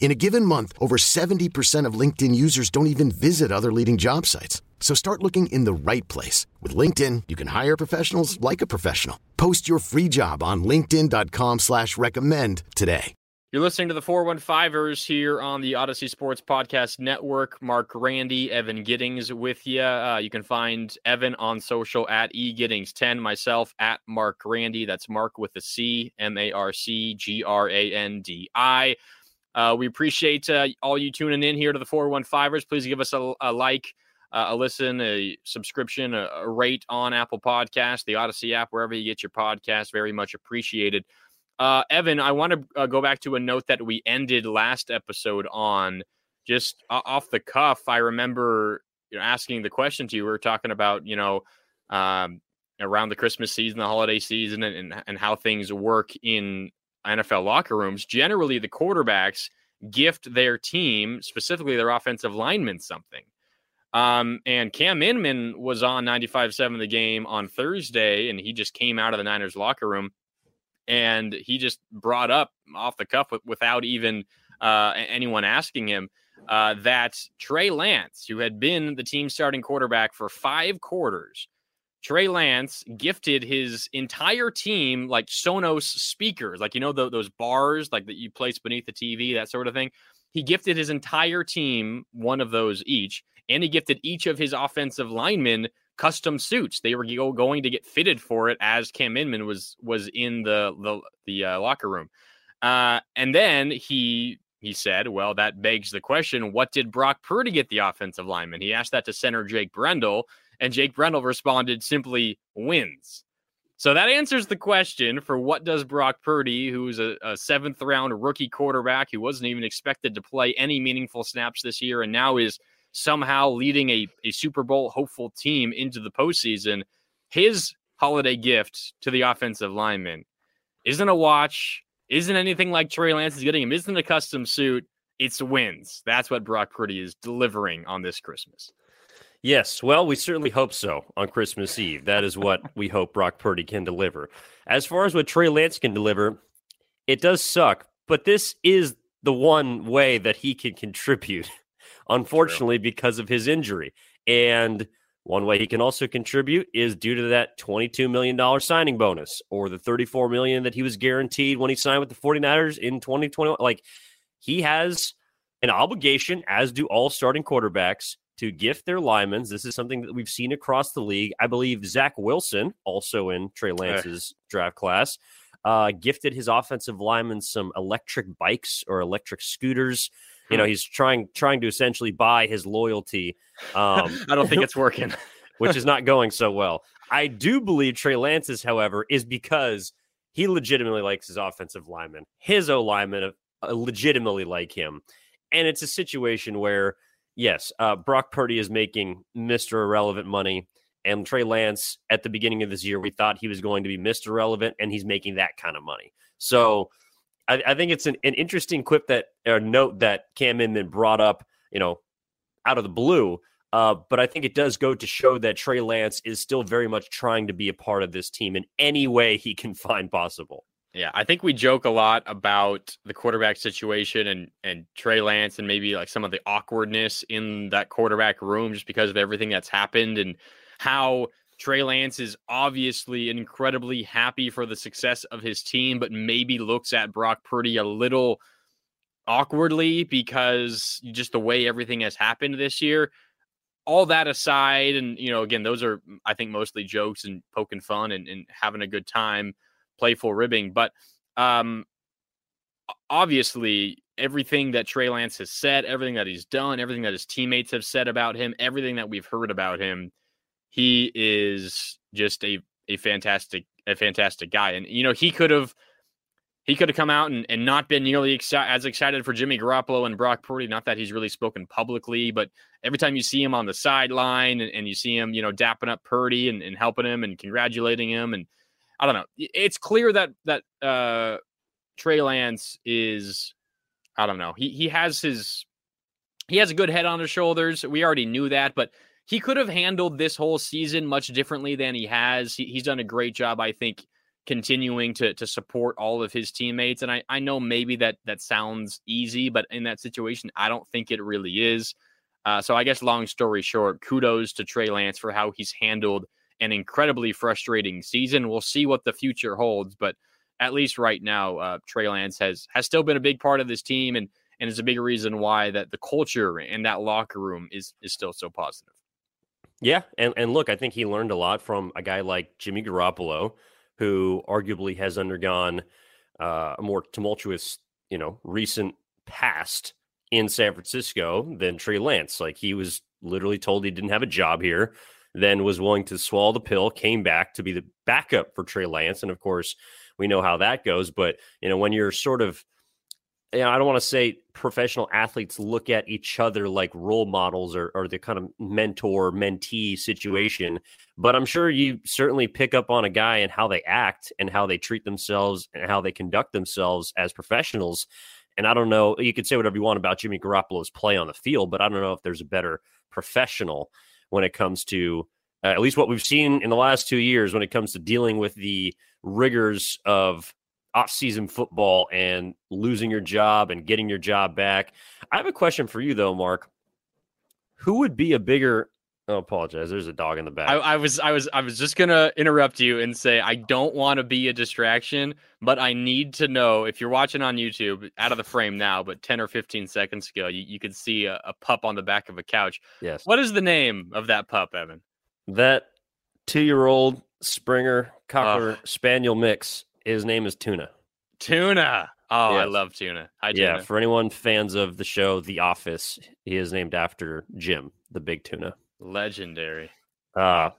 In a given month, over 70% of LinkedIn users don't even visit other leading job sites. So start looking in the right place. With LinkedIn, you can hire professionals like a professional. Post your free job on linkedin.com slash recommend today. You're listening to the 415ers here on the Audacy Sports Podcast Network. Marc Grandi, Evan Giddings with you. Uh, you can find Evan on social at egiddings10, myself at Marc Grandi. That's Mark with a C, M-A-R-C-G-R-A-N-D-I. Uh, we appreciate uh, all you tuning in here to the 415ers. Please give us a, a like, uh, a listen, a subscription, a, a, rate on Apple Podcast, the Audacy app, wherever you get your podcast. Very much appreciated. Uh, Evan, I want to uh, go back to a note that we ended last episode on. Just off the cuff, I remember you know, asking the question to you. We were talking about, you know, um, around the Christmas season, the holiday season, and, and, and how things work in NFL locker rooms, generally the quarterbacks gift their team, specifically their offensive linemen, something. Um, and Cam Inman was on 95.7 the game on Thursday, and he just came out of the Niners locker room and he just brought up off the cuff without even uh, anyone asking him uh, that Trey Lance, who had been the team starting quarterback for five quarters, Trey Lance gifted his entire team like Sonos speakers, like you know the, those bars like that you place beneath the TV, that sort of thing. He gifted his entire team one of those each, and he gifted each of his offensive linemen custom suits. They were going to get fitted for it as Cam Inman was was in the the, the uh, locker room. Uh, and then he he said, "Well, that begs the question: What did Brock Purdy get the offensive lineman?" He asked that to center Jake Brendel, and Jake Brendel responded simply, wins. So that answers the question for what does Brock Purdy, who's a, a, seventh round rookie quarterback who wasn't even expected to play any meaningful snaps this year and now is somehow leading a, a Super Bowl hopeful team into the postseason, his holiday gift to the offensive lineman isn't a watch, isn't anything like Trey Lance is getting him, isn't a custom suit. It's wins. That's what Brock Purdy is delivering on this Christmas. Yes, well, we certainly hope so on Christmas Eve. That is what we hope Brock Purdy can deliver. As far as what Trey Lance can deliver, it does suck, but this is the one way that he can contribute, unfortunately, because of his injury. And one way he can also contribute is due to that $22 million signing bonus or the 34 million that he was guaranteed when he signed with the 49ers in 2021. Like he has an obligation, as do all starting quarterbacks, to gift their linemen. This is something that we've seen across the league. I believe Zach Wilson, also in Trey Lance's draft class, uh, gifted his offensive linemen some electric bikes or electric scooters. You know, hmm. he's trying trying to essentially buy his loyalty. Um, I don't think it's working, which is not going so well. I do believe Trey Lance's, however, is because he legitimately likes his offensive linemen. His O linemen uh, legitimately like him, and it's a situation where yes, uh, Brock Purdy is making Mr. Irrelevant money. And Trey Lance, at the beginning of this year, we thought he was going to be Mr. Relevant, and he's making that kind of money. So I, I think it's an, an interesting quip that or note that Cam Inman brought up, you know, out of the blue. Uh, but I think it does go to show that Trey Lance is still very much trying to be a part of this team in any way he can find possible. Yeah, I think we joke a lot about the quarterback situation and and Trey Lance and maybe like some of the awkwardness in that quarterback room just because of everything that's happened and how Trey Lance is obviously incredibly happy for the success of his team, but maybe looks at Brock Purdy a little awkwardly because just the way everything has happened this year. All that aside, and you know, again, those are I think mostly jokes and poking fun and, and having a good time playful ribbing. But um, obviously, everything that Trey Lance has said, everything that he's done, everything that his teammates have said about him, everything that we've heard about him, he is just a a fantastic a fantastic guy. And you know, he could have he could have come out and, and not been nearly exci- as excited for Jimmy Garoppolo and Brock Purdy. Not that he's really spoken publicly, but every time you see him on the sideline and, and you see him, you know, dapping up Purdy and, and helping him and congratulating him, and I don't know, it's clear that that uh, Trey Lance is, I don't know, he he has his he has a good head on his shoulders. We already knew that, but he could have handled this whole season much differently than he has. He, he's done a great job, I think continuing to to support all of his teammates. And I, I know maybe that that sounds easy, but in that situation, I don't think it really is. Uh, so I guess long story short, kudos to Trey Lance for how he's handled an incredibly frustrating season. We'll see what the future holds, but at least right now, uh, Trey Lance has has still been a big part of this team, and and is a big reason why that the culture in that locker room is is still so positive. Yeah, and and look, I think he learned a lot from a guy like Jimmy Garoppolo, who arguably has undergone uh, a more tumultuous, you know, recent past in San Francisco than Trey Lance. Like he was literally told he didn't have a job here, then was willing to swallow the pill, came back to be the backup for Trey Lance, and of course, we know how that goes. But you know, when you're sort of you know, I don't want to say professional athletes look at each other like role models or, or the kind of mentor mentee situation, but I'm sure you certainly pick up on a guy and how they act and how they treat themselves and how they conduct themselves as professionals. And I don't know, you could say whatever you want about Jimmy Garoppolo's play on the field, but I don't know if there's a better professional when it comes to uh, at least what we've seen in the last two years when it comes to dealing with the rigors of off-season football and losing your job and getting your job back. I have a question for you though, Mark. Who would be a bigger Oh, apologize. There's a dog in the back. I, I, was, I was, I was just gonna interrupt you and say I don't want to be a distraction, but I need to know if you're watching on YouTube, out of the frame now, but 10 or 15 seconds ago, you, you could see a, a pup on the back of a couch. Yes. What is the name of that pup, Evan? That two-year-old Springer Cocker Spaniel mix his name is Tuna. Tuna. Oh, yes. I love Tuna. Hi, Tuna. Yeah, for anyone fans of the show The Office, he is named after Jim, the big tuna. Legendary. Uh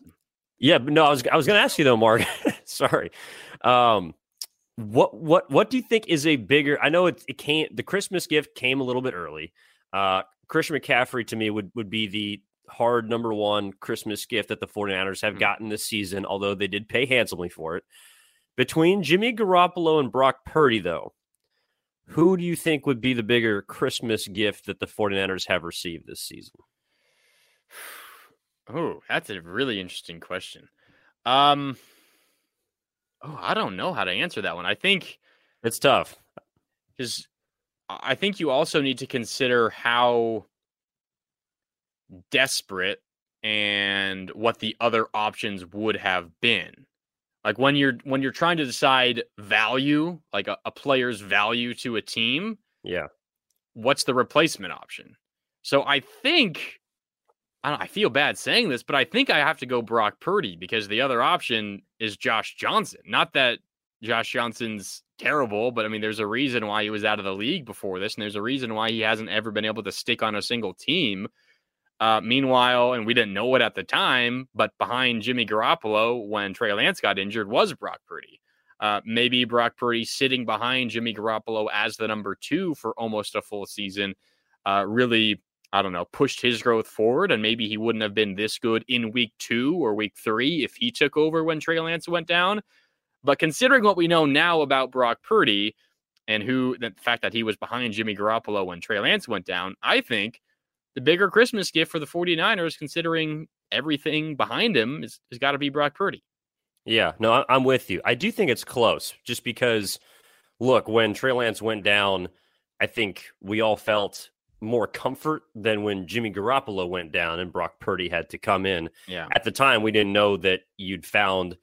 yeah, but no, I was I was gonna ask you though, Mark. Sorry. Um what what what do you think is a bigger I know it, it came the Christmas gift came a little bit early. Uh Christian McCaffrey to me would would be the hard number one Christmas gift that the 49ers have mm-hmm. gotten this season, although they did pay handsomely for it. Between Jimmy Garoppolo and Brock Purdy, though, who do you think would be the bigger Christmas gift that the 49ers have received this season? Oh, that's a really interesting question. Um, oh, I don't know how to answer that one. I think it's tough because I think you also need to consider how desperate and what the other options would have been. Like when you're when you're trying to decide value, like a, a player's value to a team, yeah, what's the replacement option? So I think I, I feel bad saying this, but I think I have to go Brock Purdy because the other option is Josh Johnson. Not that Josh Johnson's terrible, but I mean, there's a reason why he was out of the league before this, and there's a reason why he hasn't ever been able to stick on a single team. Uh, meanwhile, and we didn't know it at the time, but behind Jimmy Garoppolo when Trey Lance got injured was Brock Purdy. Uh, maybe Brock Purdy sitting behind Jimmy Garoppolo as the number two for almost a full season uh, really, I don't know, pushed his growth forward. And maybe he wouldn't have been this good in week two or week three if he took over when Trey Lance went down. But considering what we know now about Brock Purdy and who the fact that he was behind Jimmy Garoppolo when Trey Lance went down, I think the bigger Christmas gift for the 49ers, considering everything behind him, is, has got to be Brock Purdy. Yeah, no, I'm with you. I do think it's close just because, look, when Trey Lance went down, I think we all felt more comfort than when Jimmy Garoppolo went down and Brock Purdy had to come in. Yeah. At the time, we didn't know that you'd found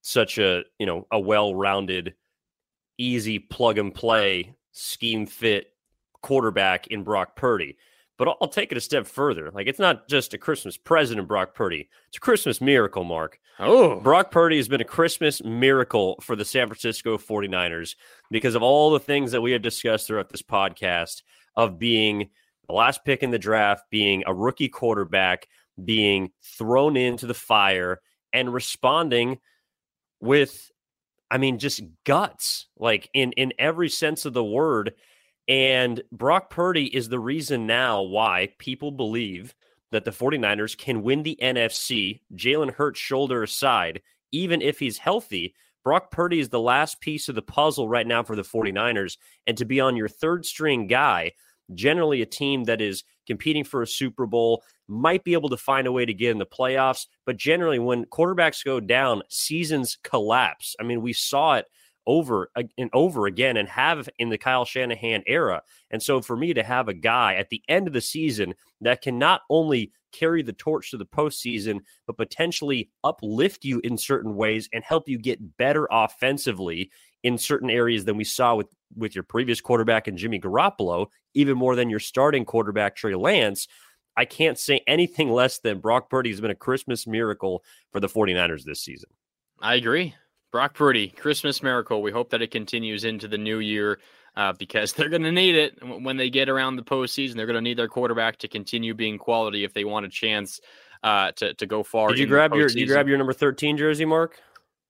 such a, you know, a well-rounded, easy plug and play scheme fit quarterback in Brock Purdy. But I'll, I'll take it a step further. Like it's not just a Christmas present in Brock Purdy; it's a Christmas miracle, Mark. Oh, Brock Purdy has been a Christmas miracle for the San Francisco 49ers because of all the things that we have discussed throughout this podcast of being the last pick in the draft, being a rookie quarterback, being thrown into the fire, and responding with, I mean, just guts, like in in every sense of the word. And Brock Purdy is the reason now why people believe that the 49ers can win the NFC, Jalen Hurts shoulder aside, even if he's healthy. Brock Purdy is the last piece of the puzzle right now for the 49ers. And to be on your third string guy, generally a team that is competing for a Super Bowl, might be able to find a way to get in the playoffs. But generally, when quarterbacks go down, seasons collapse. I mean, we saw it over and over again and have in the Kyle Shanahan era. And so for me to have a guy at the end of the season that can not only carry the torch to the postseason, but potentially uplift you in certain ways and help you get better offensively in certain areas than we saw with with your previous quarterback and Jimmy Garoppolo, even more than your starting quarterback Trey Lance. I can't say anything less than Brock Purdy has been a Christmas miracle for the 49ers this season. I agree. Brock Purdy, Christmas miracle. We hope that it continues into the new year uh, because they're going to need it when they get around the postseason. They're going to need their quarterback to continue being quality if they want a chance uh, to to go far. Did you grab your Did you grab your number thirteen jersey, Mark?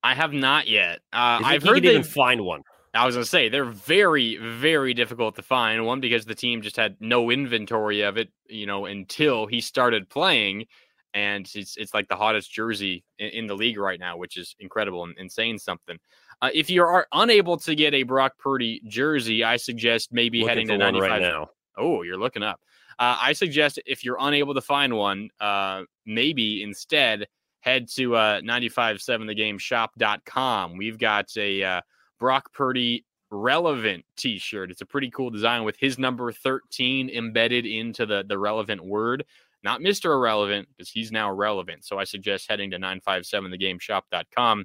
I have not yet. Uh, I've heard they even find one. I was going to say they're very, very difficult to find. One because the team just had no inventory of it, you know, until he started playing, and it's it's like the hottest jersey in, in the league right now, which is incredible and, and saying something. Uh, if you are unable to get a Brock Purdy jersey, I suggest maybe looking heading to 95 right now. Oh, you're looking up. Uh, I suggest if you're unable to find one, uh, maybe instead head to uh, 957thegame.shop.com. We've got a uh, Brock Purdy relevant t-shirt. It's a pretty cool design with his number 13 embedded into the, the relevant word. Not Mr. Irrelevant, because he's now relevant. So I suggest heading to 957thegame.shop.com.